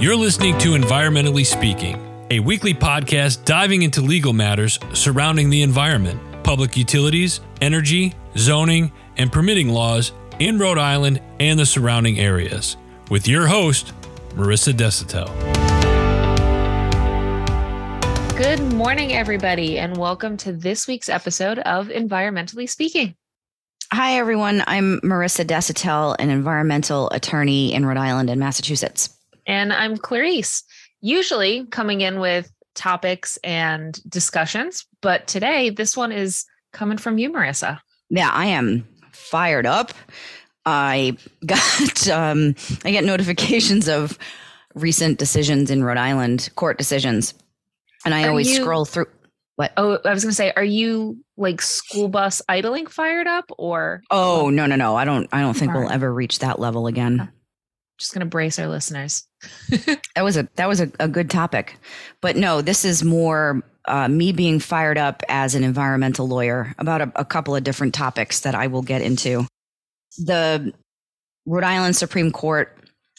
You're listening to Environmentally Speaking, a weekly podcast diving into legal matters surrounding the environment, public utilities, energy, zoning, and permitting laws in Rhode Island and the surrounding areas. With your host, Marissa Desautel. Good morning, everybody, and welcome to this week's episode of Environmentally Speaking. Hi, everyone. I'm Marissa Desautel, an environmental attorney in Rhode Island and Massachusetts. And I'm Clarice, usually coming in with topics and discussions, but today this one is coming from you, Marissa. Yeah, I am fired up. I got um, I get notifications of recent decisions in Rhode Island, court decisions, and I Are always you- scroll through. What? Oh, I was going to say, are you like school bus idling fired up or Oh no no no! I don't I don't think we'll ever reach that level again. Just going to brace our listeners? That was a that was a, a good topic, but no, this is more uh, me being fired up as an environmental lawyer about a, a couple of different topics that I will get into. The Rhode Island Supreme Court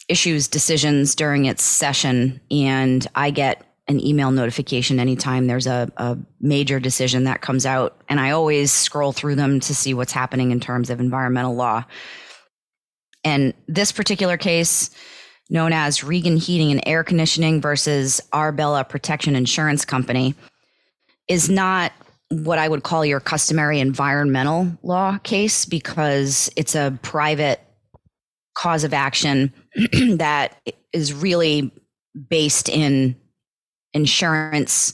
issues decisions during its session, and I get an email notification anytime there's a, a major decision that comes out, and I always scroll through them to see what's happening in terms of environmental law. And this particular case, known as Regan Heating and Air Conditioning versus Arbella Protection Insurance Company, is not what I would call your customary environmental law case because it's a private cause of action that is really based in insurance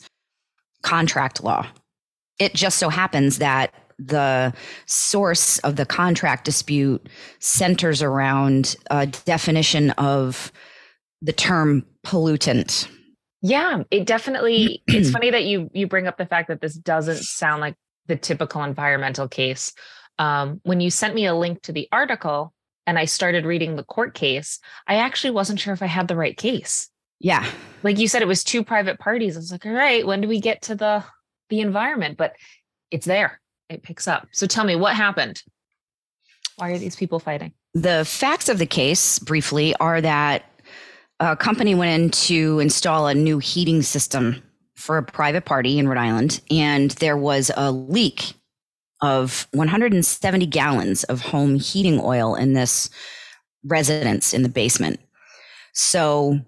contract law. It just so happens that the source of the contract dispute centers around a definition of the term pollutant. Yeah, it definitely it's funny that you you bring up the fact that this doesn't sound like the typical environmental case. Um, when you sent me a link to the article and I started reading the court case, I actually wasn't sure if I had the right case. Yeah. Like you said, it was two private parties. I was like, all right, when do we get to the the environment? But it's there. It picks up. So tell me what happened. Why are these people fighting? The facts of the case, briefly, are that a company went in to install a new heating system for a private party in Rhode Island, and there was a leak of 170 gallons of home heating oil in this residence in the basement. So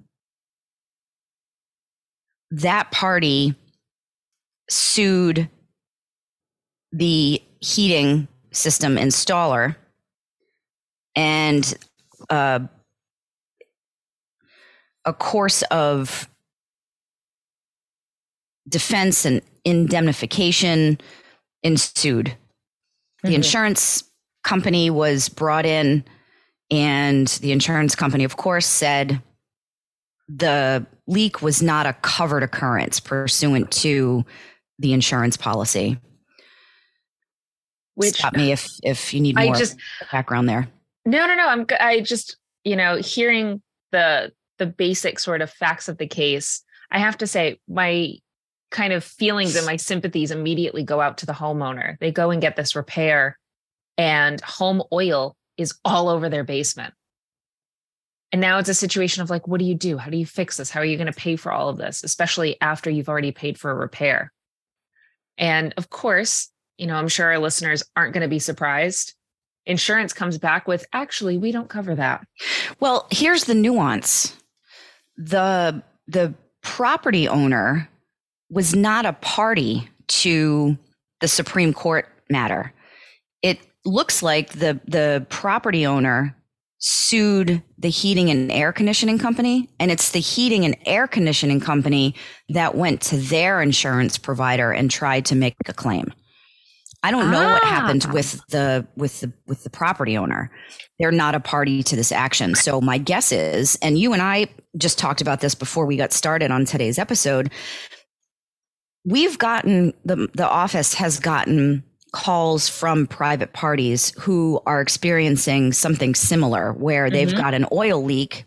that party sued the heating system installer and uh, a course of defense and indemnification ensued. The Mhm. insurance company was brought in, and the insurance company, of course, said the leak was not a covered occurrence pursuant to the insurance policy. Which Stop me if if you need I more just background there. No, no, no. I'm I just, you know, hearing the the basic sort of facts of the case, I have to say my kind of feelings and my sympathies immediately go out to the homeowner. They go and get this repair and home oil is all over their basement. And now it's a situation of like, what do you do? How do you fix this? How are you going to pay for all of this, especially after you've already paid for a repair? And of course, you know, I'm sure our listeners aren't going to be surprised insurance comes back with actually we don't cover that Well, here's the nuance. The the property owner was not a party to the Supreme Court matter. It looks like the the property owner sued the heating and air conditioning company and it's the heating and air conditioning company that went to their insurance provider and tried to make a claim. I don't know what happened Ah. with the with the with the property owner. They're not a party to this action. So my guess is and you and I just talked about this before we got started on today's episode. We've gotten the the office has gotten calls from private parties who are experiencing something similar where they've Mhm. got an oil leak,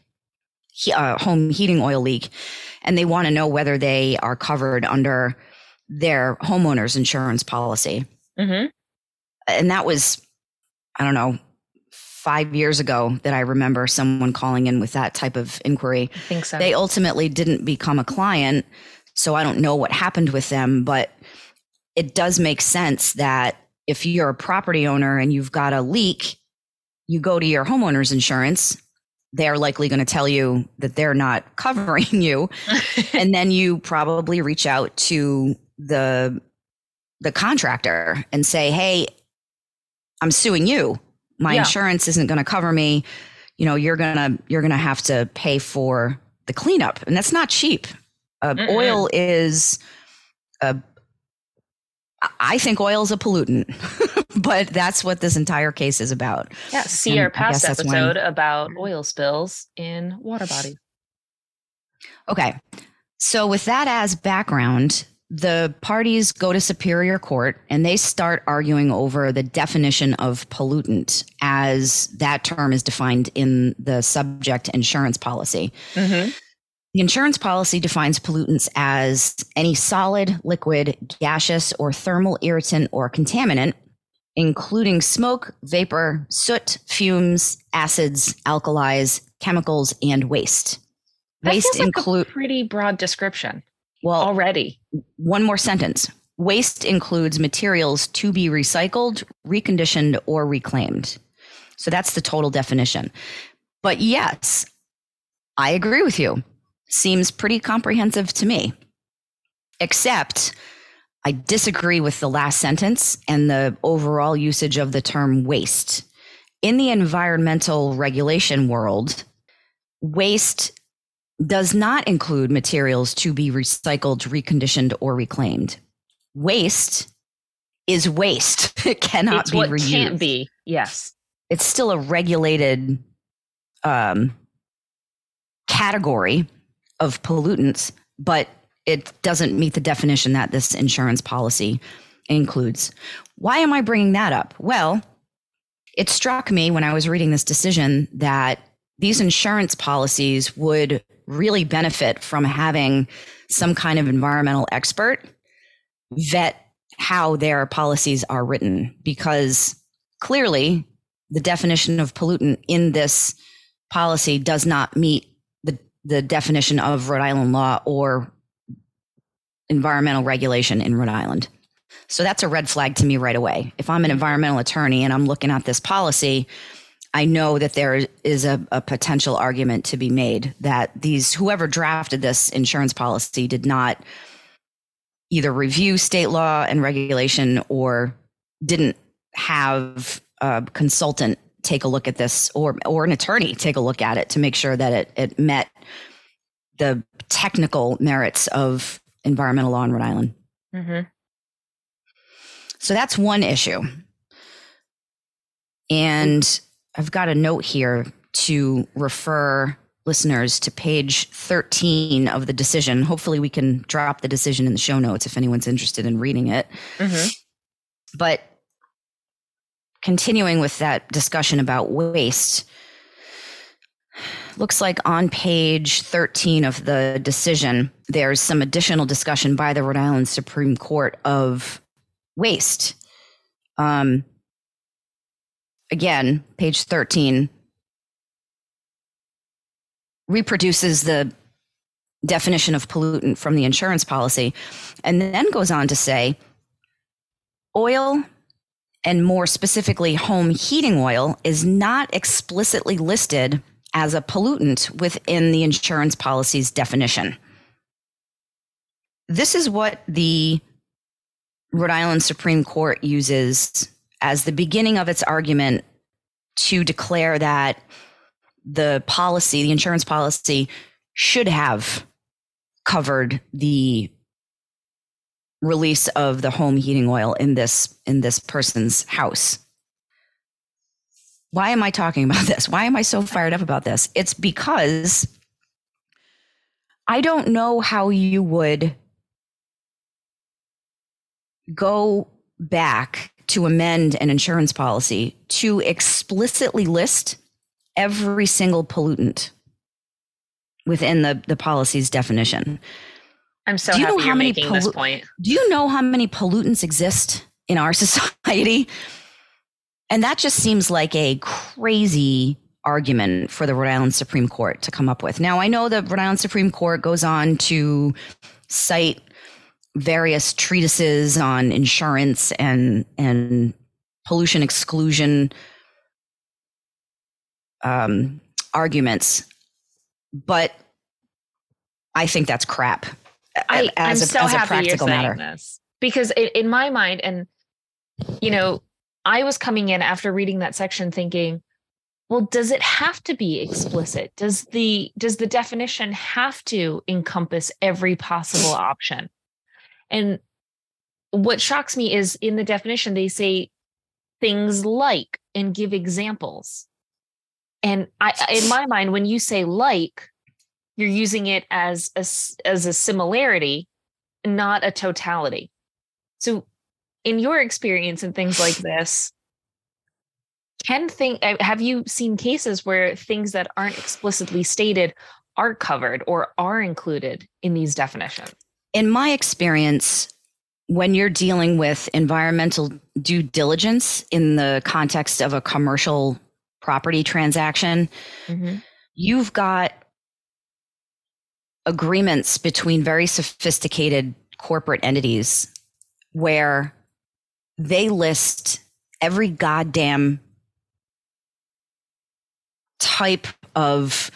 uh, home heating oil leak, and they want to know whether they are covered under their homeowner's insurance policy. Mhm. And that was, I don't know, five years ago that I remember someone calling in with that type of inquiry. I think so. They ultimately didn't become a client. So I don't know what happened with them, but it does make sense that if you're a property owner and you've got a leak, you go to your homeowner's insurance. They're likely going to tell you that they're not covering you. and then you probably reach out to the the contractor and say, "Hey, I'm suing you. My Yeah. insurance isn't going to cover me. You know, you're gonna you're gonna have to pay for the cleanup, and that's not cheap. Uh, oil is a I think oil is a pollutant, but that's what this entire case is about. yeah, see And our past that's when- episode about oil spills in water bodies. Okay. So, with that as background, the parties go to Superior Court and they start arguing over the definition of pollutant as that term is defined in the subject insurance policy. Mm-hmm. The insurance policy defines pollutants as any solid, liquid, gaseous, or thermal irritant or contaminant, including smoke, vapor, soot, fumes, acids, alkalis, chemicals, and waste. That waste feels like include pretty broad description well already. one more sentence. Waste includes materials to be recycled, reconditioned, or reclaimed. So that's the total definition. But yes, I agree with you. Seems pretty comprehensive to me. Except I disagree with the last sentence and the overall usage of the term waste. In the environmental regulation world, waste does not include materials to be recycled, reconditioned, or reclaimed. Waste is waste. It cannot it's be what reused. can't be. Yes. It's still a regulated um, category of pollutants, but it doesn't meet the definition that this insurance policy includes. Why am I bringing that up? Well, it struck me when I was reading this decision that these insurance policies would really benefit from having some kind of environmental expert vet how their policies are written because clearly the definition of pollutant in this policy does not meet the, the definition of Rhode Island law or environmental regulation in Rhode Island. So that's a red flag to me right away. If I'm an environmental attorney and I'm looking at this policy, I know that there is a, a potential argument to be made that these whoever drafted this insurance policy did not either review state law and regulation or didn't have a consultant take a look at this or or an attorney take a look at it to make sure that it, it met the technical merits of environmental law in Rhode Island. Mm-hmm. So that's one issue. And I've got a note here to refer listeners to page 13 of the decision. Hopefully, we can drop the decision in the show notes if anyone's interested in reading it. Mm-hmm. But continuing with that discussion about waste, looks like on page 13 of the decision, there's some additional discussion by the Rhode Island Supreme Court of waste. Um, again, page 13 reproduces the definition of pollutant from the insurance policy and then goes on to say oil and more specifically home heating oil is not explicitly listed as a pollutant within the insurance policy's definition. This is what the Rhode Island Supreme Court uses as the beginning of its argument to declare that the policy, the insurance policy, should have covered the release of the home heating oil in this in this person's house. Why am I talking about this? Why am I so fired up about this? It's because I don't know how you would go back to amend an insurance policy to explicitly list every single pollutant within the, the policy's definition. I'm so Do you know how many pollu- point. Do you know how many pollutants exist in our society? And that just seems like a crazy argument for the Rhode Island Supreme Court to come up with. Now, I know the Rhode Island Supreme Court goes on to cite various treatises on insurance and and pollution exclusion um, arguments, but I think that's crap. I, am so a, happy you're saying matter. this because in, in my mind, and you know, I was coming in after reading that section thinking, well, does it have to be explicit? Does the does the definition have to encompass every possible option? And what shocks me is in the definition they say things like and give examples. And I in my mind when you say like you're using it as a, as a similarity, not a totality. So, in your experience and things like this, can think uh, have you seen cases where things that aren't explicitly stated are covered or are included in these definitions? In my experience, when you're dealing with environmental due diligence in the context of a commercial property transaction, mm-hmm. you've got agreements between very sophisticated corporate entities where they list every goddamn type of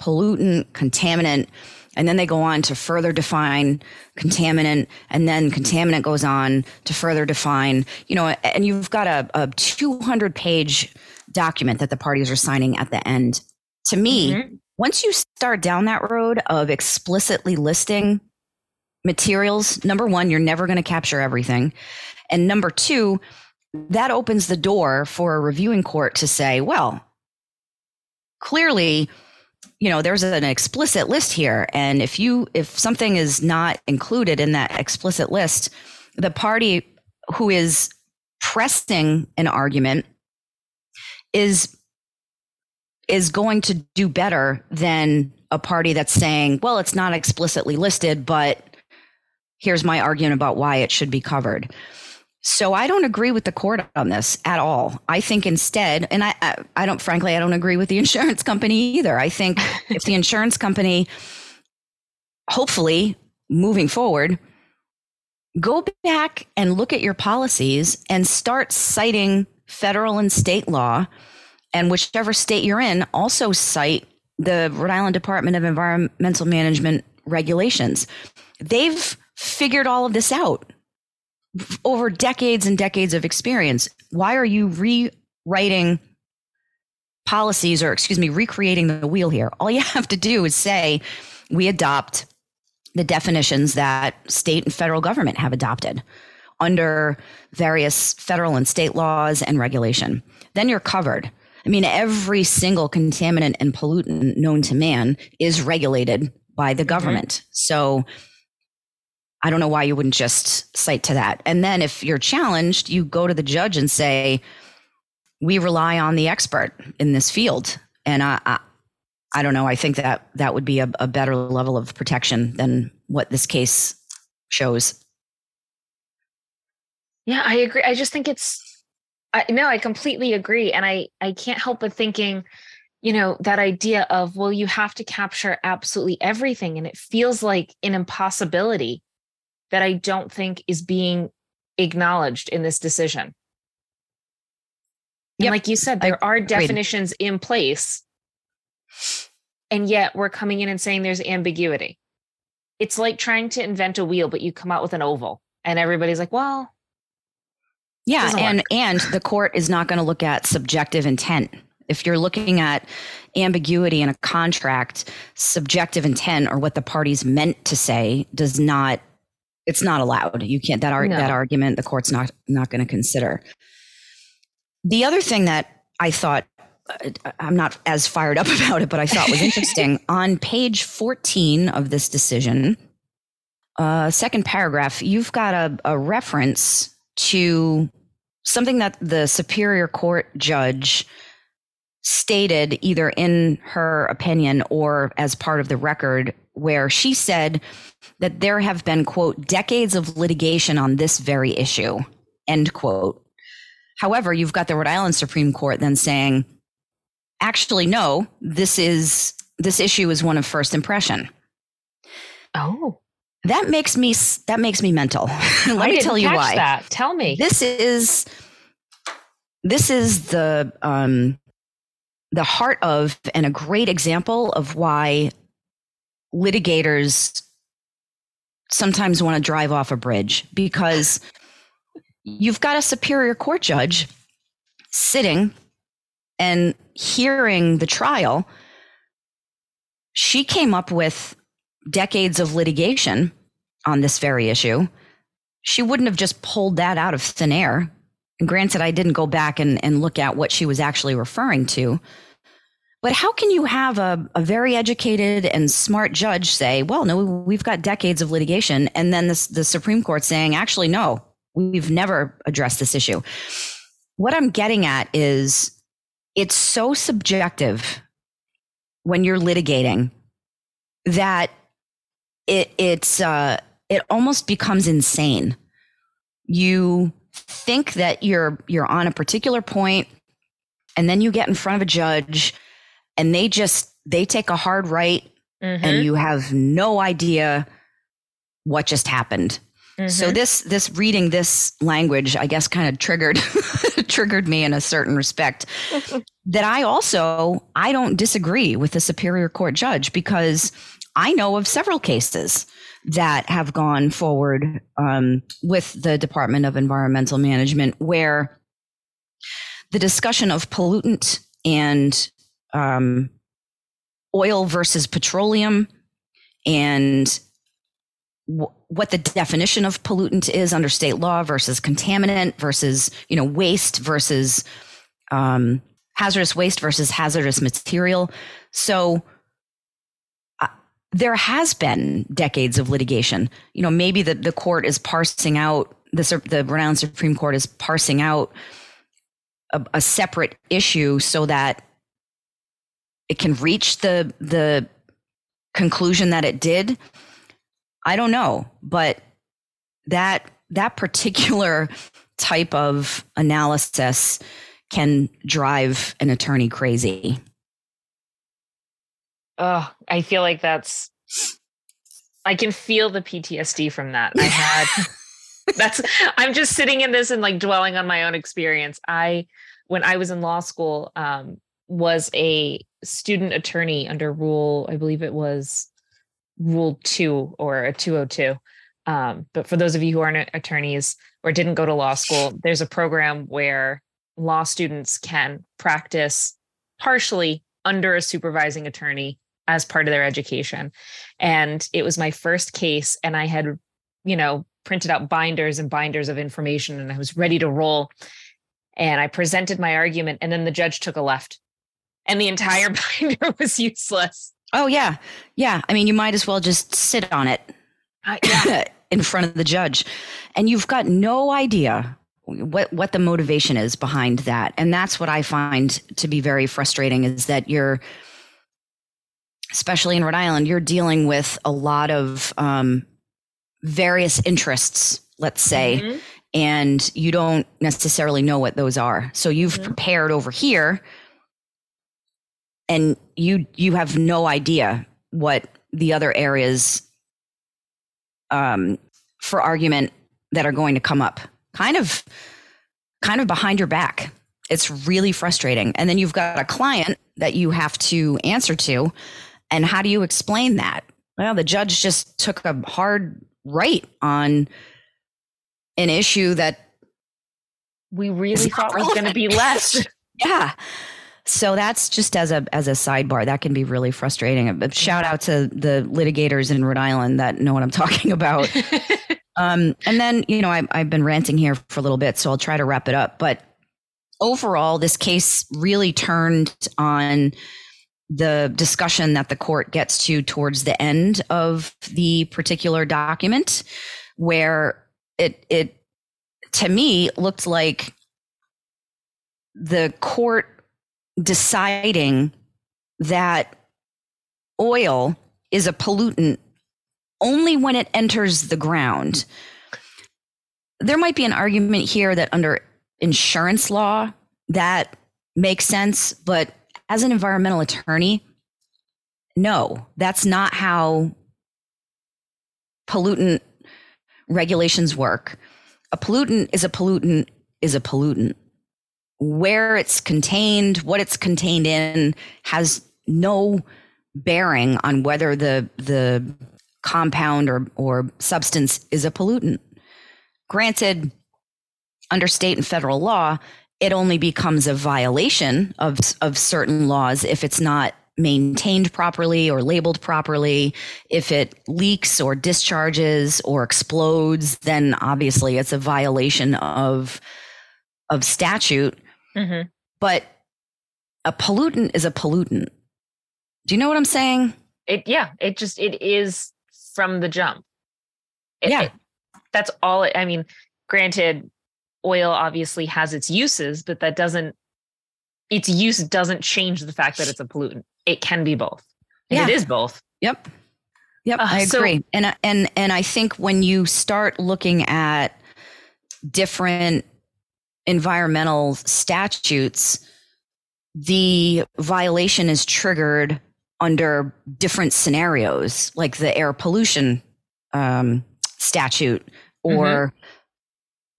pollutant, contaminant, and then they go on to further define contaminant, and then contaminant goes on to further define, you know, and you've got a, a 200 page document that the parties are signing at the end. To me, mm-hmm once you start down that road of explicitly listing materials, number one, you're never going to capture everything. And number two, that opens the door for a reviewing court to say, well, clearly, you know, there's an explicit list here. And if you, if something is not included in that explicit list, the party who is pressing an argument is is going to do better than a party that's saying, well, it's not explicitly listed, but here's my argument about why it should be covered. So I don't agree with the court on this at all. I think instead, and I, I, I don't, frankly, I don't agree with the insurance company either. I think if the insurance company, hopefully moving forward, go back and look at your policies and start citing federal and state law and whichever state you're in, also cite the Rhode Island Department of Environmental Management regulations. They've figured all of this out over decades and decades of experience. Why are you rewriting policies or, excuse me, recreating the wheel here? All you have to do is say, we adopt the definitions that state and federal government have adopted under various federal and state laws and regulation. Then you're covered. I mean, every single contaminant and pollutant known to man is regulated by the mm-hmm. government. Mm-hmm. So I don't know why you wouldn't just cite to that. And then if you're challenged, you go to the judge and say, we rely on the expert in this field. And I, I, I don't know. I think that that would be a, a better level of protection than what this case shows. Yeah, I agree. I just think it's I, no, I completely agree. And I, I can't help but thinking, you know, that idea of, well, you have to capture absolutely everything. And it feels like an impossibility that I don't think is being acknowledged in this decision. And like you said, there I are definitions in place. And yet we're coming in and saying there's ambiguity. It's like trying to invent a wheel, but you come out with an oval. And everybody's like, well, yeah, and work. and the court is not going to look at subjective intent. If you're looking at ambiguity in a contract, subjective intent or what the parties meant to say does not it's not allowed. You can't that ar- no. that argument the court's not not going to consider. The other thing that I thought uh, I'm not as fired up about it, but I thought was interesting on page 14 of this decision, uh, second paragraph, you've got a, a reference to something that the Superior Court judge stated either in her opinion or as part of the record, where she said that there have been, quote, decades of litigation on this very issue, end quote. However, you've got the Rhode Island Supreme Court then saying, actually, no, this is this issue is one of first impression. Oh, That makes me that makes me mental. Let I me tell you why. That. Tell me. This is this is the um, the heart of and a great example of why litigators sometimes want to drive off a bridge because you've got a superior court judge sitting and hearing the trial. She came up with decades of litigation on this very issue. She wouldn't have just pulled that out of thin air. Granted, I didn't go back and, and look at what she was actually referring to. But how can you have a, a very educated and smart judge say, well, no, we've got decades of litigation, and then this, the Supreme Court saying, actually, no, we've never addressed this issue? What I'm getting at is it's so subjective when you're litigating that it, it's uh, it almost becomes insane. You think that you're you're on a particular point, and then you get in front of a judge and they just they take a hard right Mhm, and you have no idea what just happened so mhm. this this reading this language i guess kind of triggered triggered me in a certain respect that i also i don't disagree with the superior court judge because i know of several cases that have gone forward um, with the department of environmental management where the discussion of pollutant and um, oil versus petroleum and what the definition of pollutant is under state law versus contaminant versus you know waste versus um, hazardous waste versus hazardous material. So there has been decades of litigation. You know maybe the, the court is parsing out the, the Island Supreme Court is parsing out a, a separate issue so that it can reach the the conclusion that it did. I don't know but that that particular type of analysis can drive an attorney crazy Oh, I feel like that's. I can feel the PTSD from that. I had. that's. I'm just sitting in this and like dwelling on my own experience. I, when I was in law school, um, was a student attorney under rule. I believe it was rule two or a 202. Um, but for those of you who aren't attorneys or didn't go to law school, there's a program where law students can practice partially under a supervising attorney as part of their education. And it was my first case, and I had, you know, printed out binders and binders of information, and I was ready to roll. And I presented my argument, and then the judge took a left, and the entire binder was useless. oh yeah yeah i mean you might as well just sit on it Uh, yeah. in front of the judge and you've got no idea what what the motivation is behind that and that's what i find to be very frustrating is that you're especially in rhode island you're dealing with a lot of um, various interests let's say Mhm. and you don't necessarily know what those are so you've Mhm. prepared over here and you you have no idea what the other areas um, for argument that are going to come up kind of kind of behind your back it's really frustrating and then you've got a client that you have to answer to and how do you explain that? Well the judge just took a hard right on an issue that We really thought was going to be less. yeah. So that's just as a as a sidebar that can be really frustrating. A shout out to the litigators in rhode island that know what i'm talking about. Um, and then you know I, i've been ranting here for a little bit so i'll try to wrap it up. But overall this case really turned on the discussion that the court gets to towards the end of the particular document where it it to me looked like the court deciding that oil is a pollutant only when it enters the ground. There might be an argument here that under insurance law, that makes sense. But as an environmental attorney, no, that's not how pollutant regulations work. A pollutant is a pollutant is a pollutant. Where it's contained, what it's contained in has no bearing on whether the the compound or, or substance is a pollutant. Granted, under state and federal law, it only becomes a violation of, of certain laws if it's not maintained properly or labeled properly. If it leaks or discharges or explodes, then obviously it's a violation of of statute. Mm-hmm. But a pollutant is a pollutant. Do you know what I'm saying? It yeah, it just it is from the jump. It, yeah. It, that's all it, I mean, granted oil obviously has its uses, but that doesn't its use doesn't change the fact that it's a pollutant. It can be both. And yeah. it is both. Yep. Yep, uh, I agree. So, and and and I think when you start looking at different environmental statutes, the violation is triggered under different scenarios, like the air pollution um, statute or mm-hmm.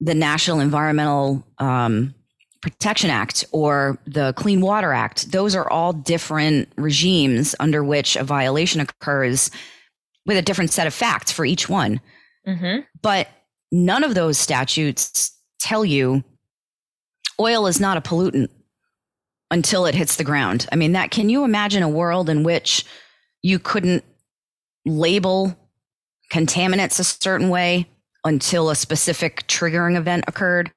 The National Environmental um, Protection Act or the Clean Water Act. Those are all different regimes under which a violation occurs with a different set of facts for each one. Mm-hmm. But none of those statutes tell you oil is not a pollutant until it hits the ground. I mean, that can you imagine a world in which you couldn't label contaminants a certain way until a specific triggering event occurred?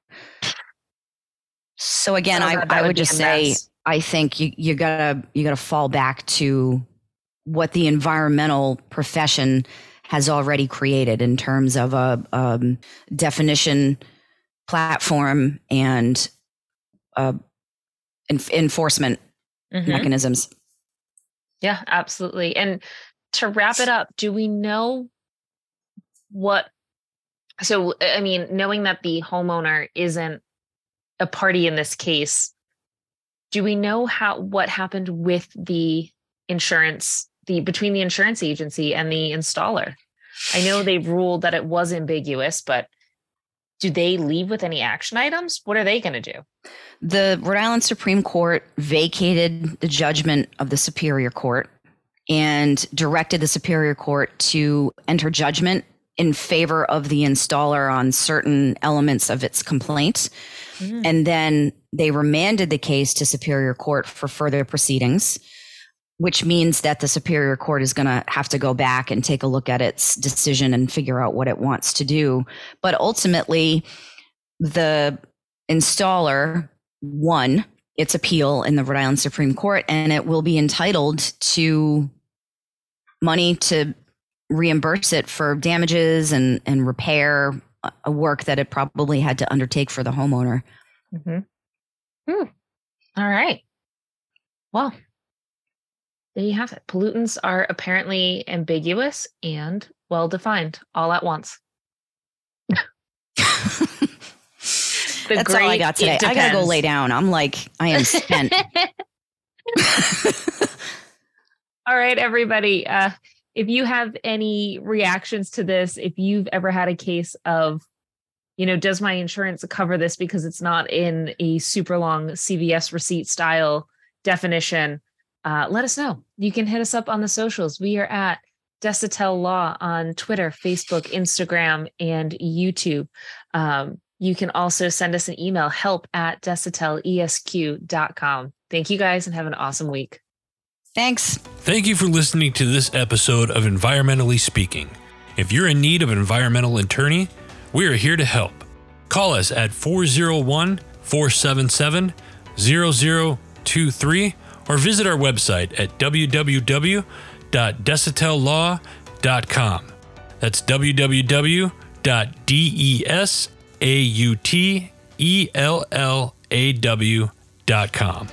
So again, I, I would, just say I think you, you gotta you gotta fall back to what the environmental profession has already created in terms of a um, definition platform and uh, enforcement mm-hmm. mechanisms. Yeah, absolutely. And to wrap it up, do we know what? So, I mean, knowing that the homeowner isn't a party in this case do we know how what happened with the insurance the between the insurance agency and the installer? I know they've ruled that it was ambiguous but do they leave with any action items? What are they going to do? The rhode island supreme court vacated the judgment of the superior court and directed the superior court to enter judgment in favor of the installer on certain elements of its complaint Mm. And then they remanded the case to Superior Court for further proceedings, which means that the Superior Court is going to have to go back and take a look at its decision and figure out what it wants to do. But ultimately, the installer won its appeal in the Rhode Island Supreme Court, and it will be entitled to money to reimburse it for damages and, and repair a work that it probably had to undertake for the homeowner. Mm-hmm. Hmm. All right. Well, there you have it. Pollutants are apparently ambiguous and well defined all at once. That's all I got today. I gotta go lay down. I'm like, I am spent. all right, everybody. Uh, if you have any reactions to this, if you've ever had a case of, you know, does my insurance cover this because it's not in a super long CVS receipt style definition, uh, let us know. You can hit us up on the socials. We are at Desautel Law on Twitter, Facebook, Instagram, and YouTube. Um, you can also send us an email, help at desautelesq.com. Thank you guys and have an awesome week. Thanks. Thank you for listening to this episode of Environmentally Speaking. If you're in need of an environmental attorney, we are here to help. Call us at 401 477 0023 or visit our website at www.desautellaw.com. That's www.desautellaw.com.